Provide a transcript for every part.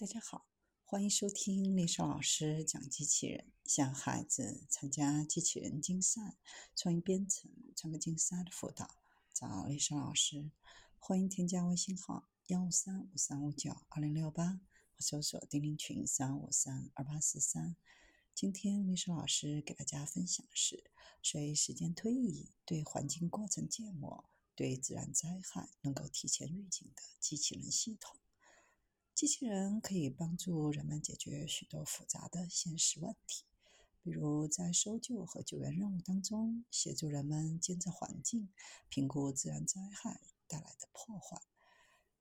大家好，欢迎收听丽莎老师讲机器人，向孩子参加机器人竞赛、创意编程、创客竞赛的辅导，找丽莎老师。欢迎添加微信号幺五三五三五九二零六八，或搜索钉钉群三五三二八四三。今天丽莎老师给大家分享的是：随时间推移，对环境过程建模、对自然灾害能够提前预警的机器人系统。机器人可以帮助人们解决许多复杂的现实问题，比如在搜救和救援任务当中，协助人们监测环境、评估自然灾害带来的破坏。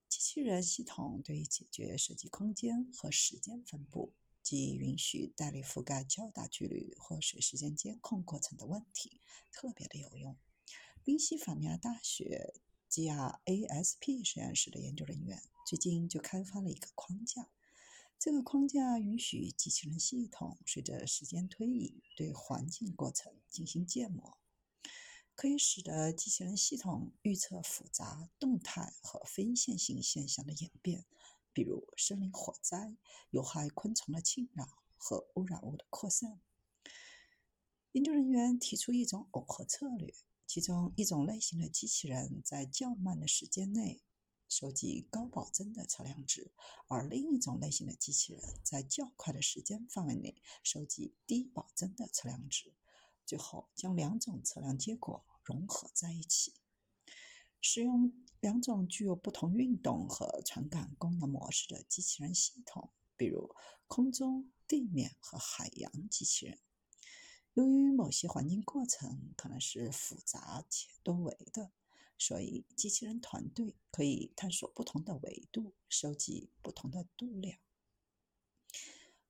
机器人系统对于解决设计空间和时间分布，即允许代理覆盖较大距离或水时间监控过程的问题，特别的有用。宾夕法尼亚大学。GRASP 实验室的研究人员最近就开发了一个框架，这个框架允许机器人系统随着时间推移对环境过程进行建模，可以使得机器人系统预测复杂动态和非线性现象的演变，比如森林火灾、有害昆虫的侵扰和污染物的扩散。研究人员提出一种耦合策略。其中一种类型的机器人在较慢的时间内收集高保真的测量值，而另一种类型的机器人在较快的时间范围内收集低保真的测量值，最后将两种测量结果融合在一起。使用两种具有不同运动和传感功能模式的机器人系统，比如空中、地面和海洋机器人。由于某些环境过程可能是复杂且多维的，所以机器人团队可以探索不同的维度，收集不同的度量。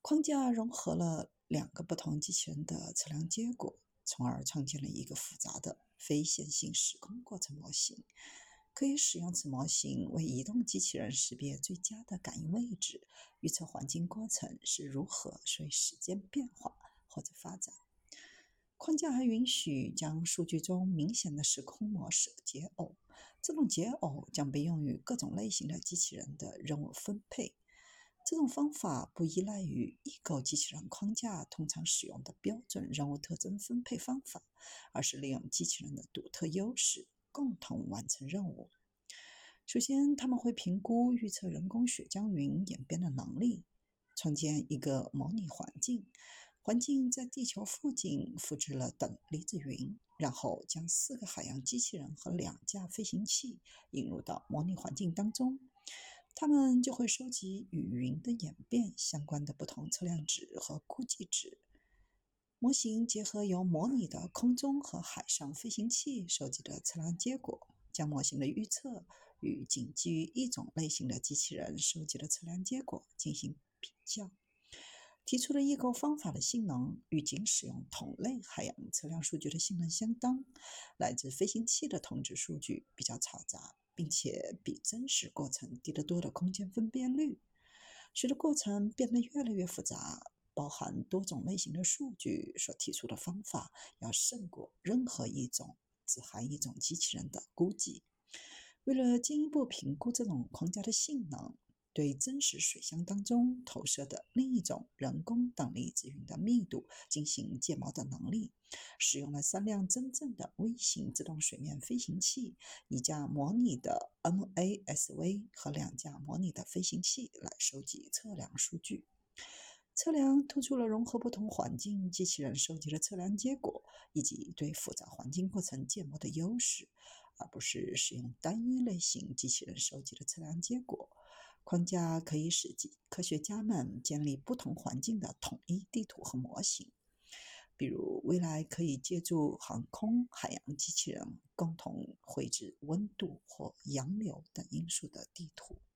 框架融合了两个不同机器人的测量结果，从而创建了一个复杂的非线性时空过程模型。可以使用此模型为移动机器人识别最佳的感应位置，预测环境过程是如何随时间变化或者发展。框架还允许将数据中明显的时空模式解耦，这种解耦将被用于各种类型的机器人的任务分配。这种方法不依赖于异构机器人框架通常使用的标准任务特征分配方法，而是利用机器人的独特优势，共同完成任务。首先，他们会评估预测人工血浆云演变的能力，创建一个模拟环境。环境在地球附近复制了等离子云，然后将四个海洋机器人和两架飞行器引入到模拟环境当中，它们就会收集与云的演变相关的不同测量值和估计值。模型结合由模拟的空中和海上飞行器收集的测量结果，将模型的预测与仅基于一种类型的机器人收集的测量结果进行比较。提出的异构方法的性能与仅使用同类海洋测量数据的性能相当。来自飞行器的同质数据比较嘈杂，并且比真实过程低得多的空间分辨率。随着过程变得越来越复杂，包含多种类型的数据所提出的方法要胜过任何一种只含一种机器人的估计。为了进一步评估这种框架的性能。对真实水箱当中投射的另一种人工等离子云的密度进行建模的能力，使用了三辆真正的微型自动水面飞行器、一架模拟的 MASV 和两架模拟的飞行器来收集测量数据。测量突出了融合不同环境机器人收集的测量结果，以及对复杂环境过程建模的优势，而不是使用单一类型机器人收集的测量结果。框架可以使科学家们建立不同环境的统一地图和模型，比如未来可以借助航空、海洋机器人共同绘制温度或洋流等因素的地图。